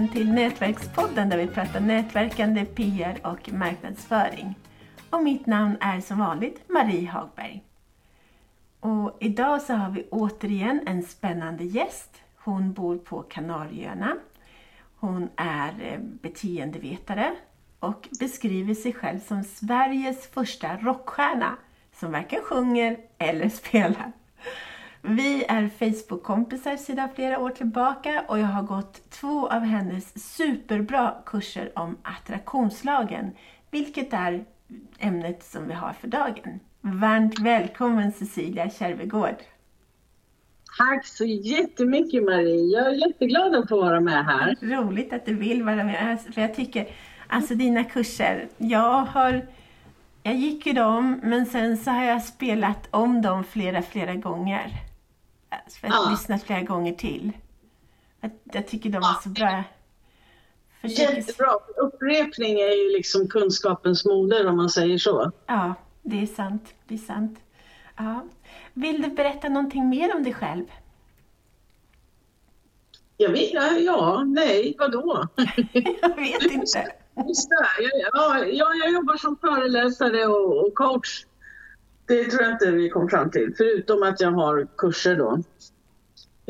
välkommen till Nätverkspodden där vi pratar nätverkande, PR och marknadsföring. Och mitt namn är som vanligt Marie Hagberg. Och idag så har vi återigen en spännande gäst. Hon bor på Kanarieöarna. Hon är eh, beteendevetare och beskriver sig själv som Sveriges första rockstjärna som varken sjunger eller spelar. Vi är Facebook-kompisar sedan flera år tillbaka och jag har gått två av hennes superbra kurser om attraktionslagen, vilket är ämnet som vi har för dagen. Varmt välkommen Cecilia Kärvegård! Tack så jättemycket Marie! Jag är jätteglad att få vara med här. Roligt att du vill vara med, för jag tycker, alltså dina kurser, jag har jag gick ju dem, men sen så har jag spelat om dem flera, flera gånger. För att ja. lyssna flera gånger till. Jag tycker de är så bra. Försöker... Jättebra. Upprepning är ju liksom kunskapens moder om man säger så. Ja, det är sant. Det är sant. Ja. Vill du berätta någonting mer om dig själv? Jag vet, ja, nej, vadå? jag vet inte. Ja, jag jobbar som föreläsare och coach det tror jag inte vi kom fram till, förutom att jag har kurser då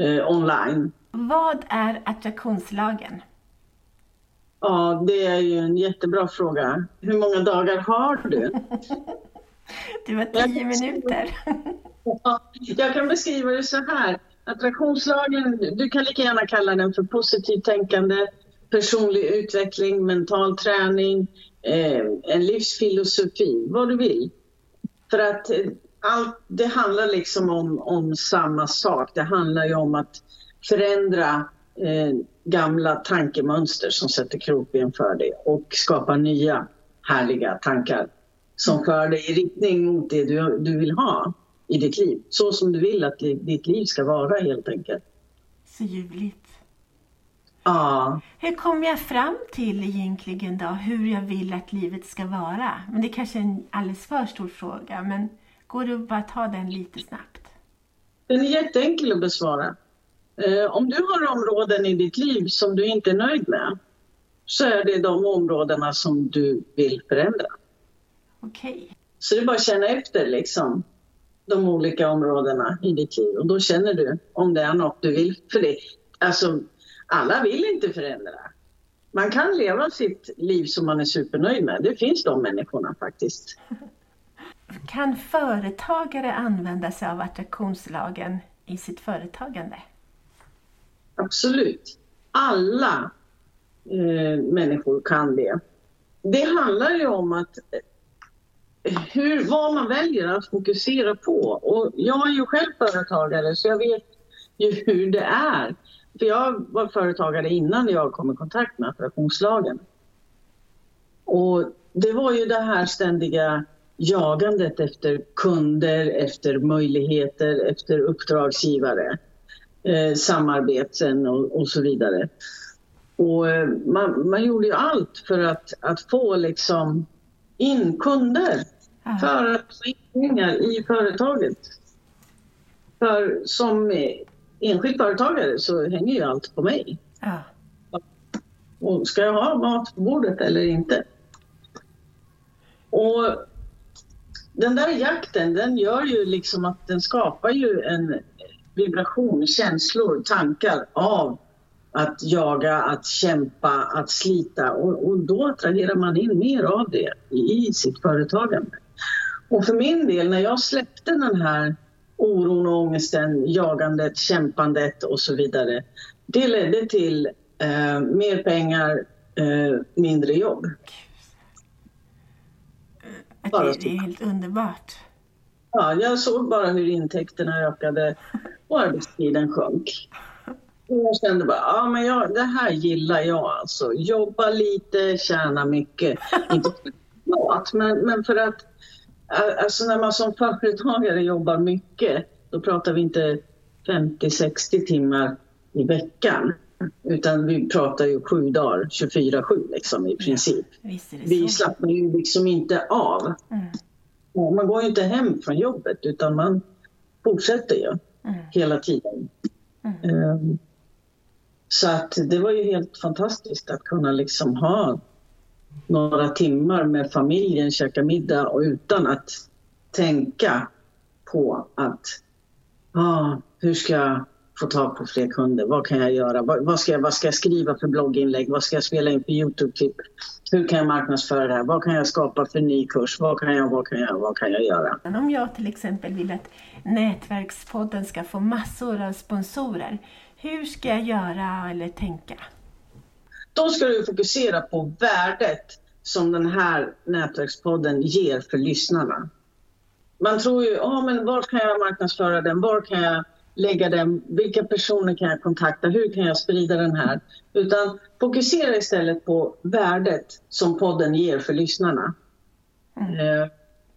eh, online. Vad är attraktionslagen? Ja, det är ju en jättebra fråga. Hur många dagar har du? det var tio minuter. jag kan beskriva det så här. Attraktionslagen, du kan lika gärna kalla den för positivt tänkande, personlig utveckling, mental träning, eh, en livsfilosofi, vad du vill. För att eh, allt, det handlar liksom om, om samma sak. Det handlar ju om att förändra eh, gamla tankemönster som sätter krokben för dig och skapa nya härliga tankar som för dig i riktning mot det du, du vill ha i ditt liv. Så som du vill att ditt liv ska vara helt enkelt. Så ljuvligt. Ja. Hur kom jag fram till egentligen då hur jag vill att livet ska vara? Men det är kanske är en alldeles för stor fråga, men går det att bara ta den lite snabbt? Den är jätteenkel att besvara. Eh, om du har områden i ditt liv som du inte är nöjd med så är det de områdena som du vill förändra. Okej. Okay. Så det är bara att känna efter liksom de olika områdena i ditt liv och då känner du om det är något du vill. För det, alltså, alla vill inte förändra. Man kan leva sitt liv som man är supernöjd med. Det finns de människorna faktiskt. Kan företagare använda sig av attraktionslagen i sitt företagande? Absolut. Alla eh, människor kan det. Det handlar ju om att eh, hur, vad man väljer att fokusera på. Och jag är ju själv företagare så jag vet ju hur det är för jag var företagare innan jag kom i kontakt med attraktionslagen. Och det var ju det här ständiga jagandet efter kunder, efter möjligheter, efter uppdragsgivare, eh, samarbeten och, och, så vidare. Och eh, man, man, gjorde ju allt för att, att få liksom in kunder för att få in pengar i företaget. För som enskild företagare så hänger ju allt på mig. Ja. Och ska jag ha mat på bordet eller inte? Och den där jakten den gör ju liksom att den skapar ju en vibration, känslor, tankar av att jaga, att kämpa, att slita och, och då attraherar man in mer av det i sitt företagande. Och för min del, när jag släppte den här oron och ångesten, jagandet, kämpandet och så vidare. Det ledde till eh, mer pengar, eh, mindre jobb. Det, det är helt underbart. Ja, jag såg bara hur intäkterna ökade och arbetstiden sjönk. Och jag kände bara, ja men jag, det här gillar jag alltså. Jobba lite, tjäna mycket. Inte för men, men för att Alltså när man som företagare jobbar mycket, då pratar vi inte 50-60 timmar i veckan. Utan vi pratar ju sju dagar, 24-7 liksom i princip. Ja, vi slappnar ju liksom inte av. Mm. Man går ju inte hem från jobbet utan man fortsätter ju mm. hela tiden. Mm. Um, Så att det var ju helt fantastiskt att kunna liksom ha några timmar med familjen, käka middag och utan att tänka på att ah, hur ska jag få tag på fler kunder? Vad kan jag göra? Vad, vad, ska jag, vad ska jag skriva för blogginlägg? Vad ska jag spela in för Youtube-klipp? Hur kan jag marknadsföra det här? Vad kan jag skapa för ny kurs? Vad kan jag, vad kan jag, vad kan jag göra? Om jag till exempel vill att Nätverkspodden ska få massor av sponsorer, hur ska jag göra eller tänka? Då ska du fokusera på värdet som den här nätverkspodden ger för lyssnarna. Man tror ju, oh, men var kan jag marknadsföra den? Var kan jag lägga den? Vilka personer kan jag kontakta? Hur kan jag sprida den här? Utan fokusera istället på värdet som podden ger för lyssnarna. Mm. Eh,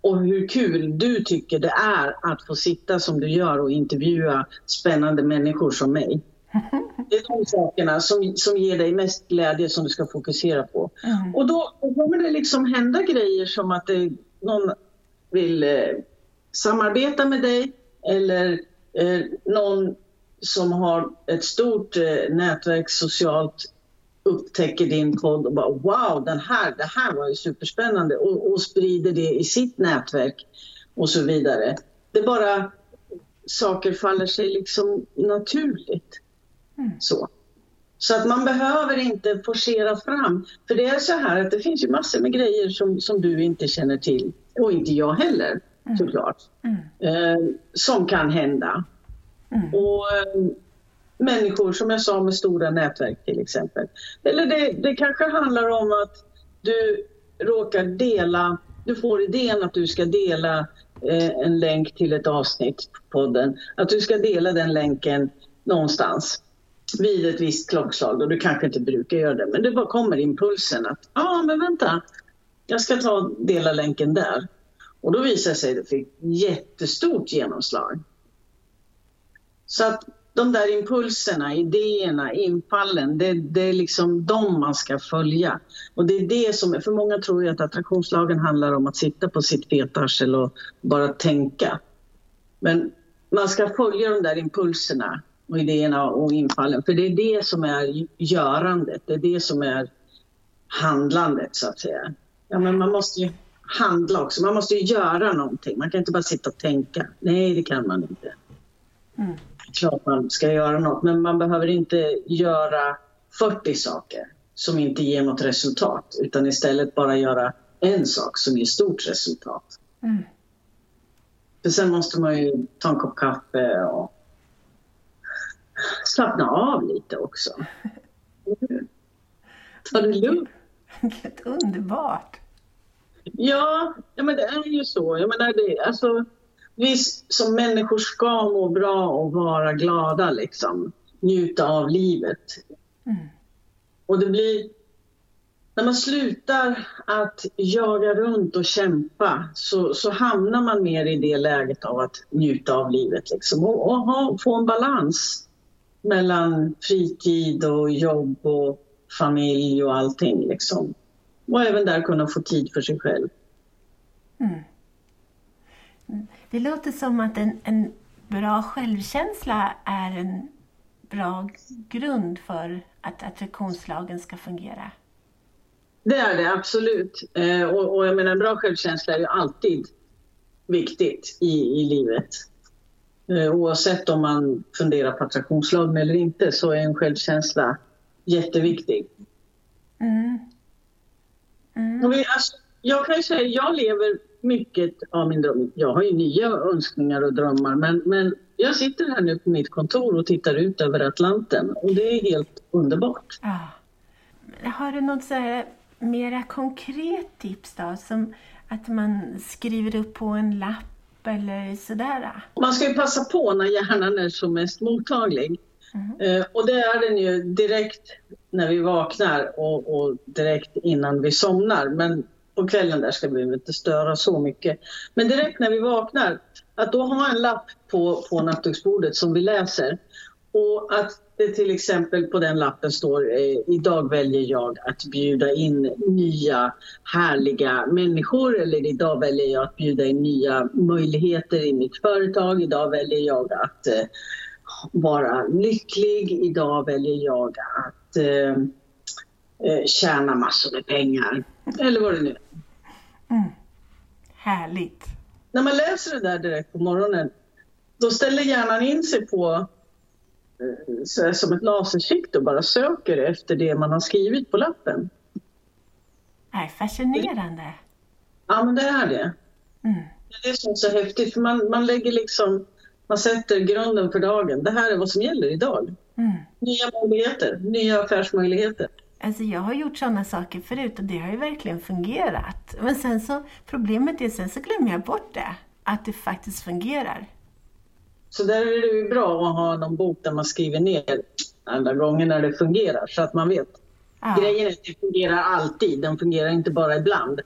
och hur kul du tycker det är att få sitta som du gör och intervjua spännande människor som mig. Det är de sakerna som, som ger dig mest glädje som du ska fokusera på. Mm. Och då, då kommer det liksom hända grejer som att det, någon vill eh, samarbeta med dig eller eh, någon som har ett stort eh, nätverk socialt upptäcker din podd och bara wow, den här, det här var ju superspännande och, och sprider det i sitt nätverk och så vidare. Det bara, saker faller sig liksom naturligt. Mm. Så. Så att man behöver inte forcera fram. För det är så här att det finns ju massor med grejer som, som du inte känner till. Och inte jag heller mm. såklart. Mm. Eh, som kan hända. Mm. Och eh, människor som jag sa med stora nätverk till exempel. Eller det, det kanske handlar om att du råkar dela, du får idén att du ska dela eh, en länk till ett avsnitt på podden. Att du ska dela den länken någonstans vid ett visst klockslag och du kanske inte brukar göra det men det bara kommer impulsen att ja ah, men vänta, jag ska ta dela länken där. Och då visar det sig att det fick jättestort genomslag. Så att de där impulserna, idéerna, infallen, det, det är liksom de man ska följa. Och det är det som, för många tror ju att attraktionslagen handlar om att sitta på sitt fetarsel och bara tänka. Men man ska följa de där impulserna och idéerna och infallen. För det är det som är görandet, det är det som är handlandet så att säga. Ja, men man måste ju handla också, man måste ju göra någonting. Man kan inte bara sitta och tänka. Nej, det kan man inte. Mm. Klart man ska göra något, men man behöver inte göra 40 saker som inte ger något resultat, utan istället bara göra en sak som ger stort resultat. Mm. För sen måste man ju ta en kopp kaffe och slappna av lite också. Ta det lugnt. Helt underbart. Ja, ja, men det är ju så. Jag menar det, alltså, vi som människor ska må bra och vara glada, liksom. njuta av livet. Mm. Och det blir... När man slutar att jaga runt och kämpa så, så hamnar man mer i det läget av att njuta av livet liksom, och, och ha, få en balans mellan fritid och jobb och familj och allting. Liksom. Och även där kunna få tid för sig själv. Mm. Det låter som att en, en bra självkänsla är en bra grund för att attraktionslagen ska fungera. Det är det absolut. Eh, och, och, jag menar, bra självkänsla är ju alltid viktigt i, i livet. Eh, oavsett om man funderar på attraktionslagen eller inte så är en självkänsla jätteviktig. Mm. Mm. Vi, alltså, jag kan ju säga jag lever mycket av min dröm. Jag har ju nya önskningar och drömmar men, men jag sitter här nu på mitt kontor och tittar ut över Atlanten och det är helt underbart. Ja. Har du något så här mera konkret tips då? Som att man skriver upp på en lapp eller sådär? Man ska ju passa på när hjärnan är som mest mottaglig. Mm. Eh, och det är den ju direkt när vi vaknar och, och, direkt innan vi somnar. Men på kvällen där ska vi inte störa så mycket. Men direkt när vi vaknar, att då ha en lapp på, på nattduksbordet som vi läser. Och att det till exempel på den lappen står eh, idag väljer jag att bjuda in nya härliga människor eller idag väljer jag att bjuda in nya möjligheter i mitt företag. Idag väljer jag att eh, vara lycklig. Idag väljer jag att eh, eh, tjäna massor med pengar. Eller vad det nu är. Mm. Härligt. När man läser det där direkt på morgonen, då ställer hjärnan in sig på som ett lasersikt och bara söker efter det man har skrivit på lappen. är fascinerande. Ja, men det är det. Mm. Det är det som så häftigt, för man, man lägger liksom, man sätter grunden för dagen. Det här är vad som gäller idag. Mm. Nya möjligheter, nya affärsmöjligheter. Alltså jag har gjort sådana saker förut och det har ju verkligen fungerat. Men sen så, problemet är sen så glömmer jag bort det. Att det faktiskt fungerar. Så där är det ju bra att ha någon bok där man skriver ner alla gånger när det fungerar så att man vet. Ja. Grejen är att det fungerar alltid, den fungerar inte bara ibland.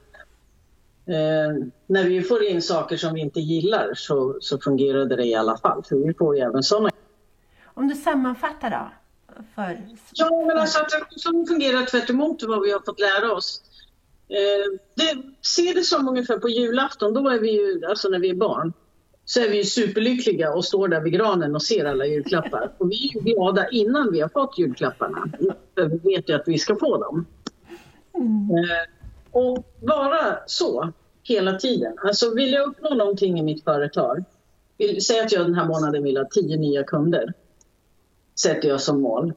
Eh, när vi får in saker som vi inte gillar så, så fungerade det i alla fall. För vi får ju även sådana. Om du sammanfattar då? För... Ja, men alltså att som fungerar tvärt emot vad vi har fått lära oss. Eh, det, se det som ungefär på julafton, då är vi ju, alltså när vi är barn, så är vi ju superlyckliga och står där vid granen och ser alla julklappar. Och vi är ju glada innan vi har fått julklapparna. För vi vet ju att vi ska få dem. Mm. och vara så hela tiden. Alltså vill jag uppnå någonting i mitt företag, vill, säg att jag den här månaden vill ha tio nya kunder, sätter jag som mål.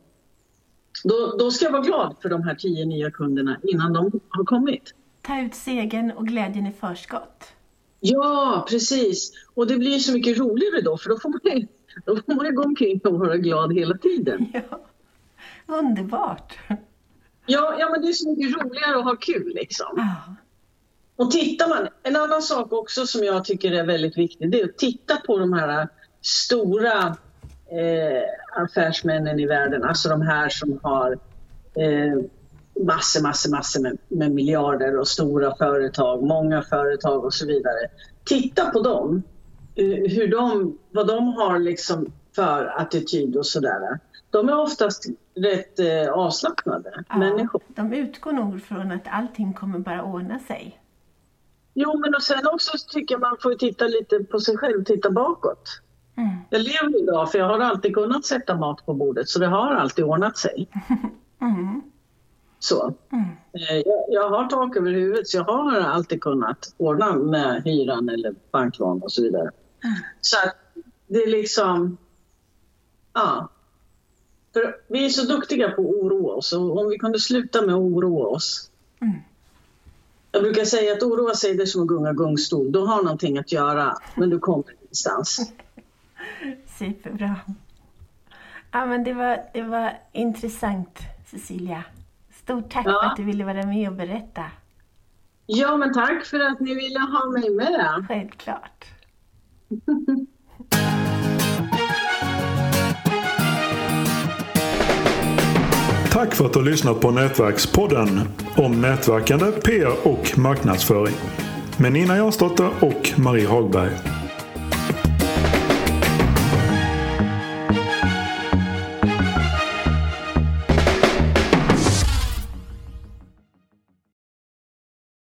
Då, då ska jag vara glad för de här tio nya kunderna innan de har kommit. Ta ut segern och glädjen i förskott. Ja, precis. Och det blir så mycket roligare då, för då får man, då får man gå omkring och vara glad hela tiden. Ja. Underbart! Ja, ja, men det är så mycket roligare att ha kul liksom. Ja. Och tittar man, en annan sak också som jag tycker är väldigt viktig, det är att titta på de här stora eh, affärsmännen i världen, alltså de här som har eh, massor, massor, massor med, med miljarder och stora företag, många företag och så vidare. Titta på dem, eh, hur de, vad de har liksom för attityd och sådär. De är oftast rätt eh, avslappnade Ja, människor. De utgår nog från att allting kommer bara ordna sig. Jo, men och sen också så tycker jag man får titta lite på sig själv, titta bakåt. Mm. Jag lever idag för jag har alltid kunnat sätta mat på bordet så det har alltid ordnat sig. Mm. Så. Mm. Eh, Jag, jag har tak över huvudet så jag har alltid kunnat ordna med hyran eller banklån och så vidare. Så att det är liksom... Ja. För vi är så duktiga på att oroa oss och om vi kunde sluta med att oroa oss. Mm. Jag brukar säga att oroa sig det är som att gunga gungstol. Du har någonting att göra men du kommer ingenstans. Superbra. Ja, men det, var, det var intressant, Cecilia. Stort tack Ja. för att du ville vara med och berätta. Ja, men tack för att ni ville ha mig med. Självklart. Tack för att du har lyssnat på Nätverkspodden om nätverkande, PR och marknadsföring. Med Nina Jansdotter och Marie Hagberg.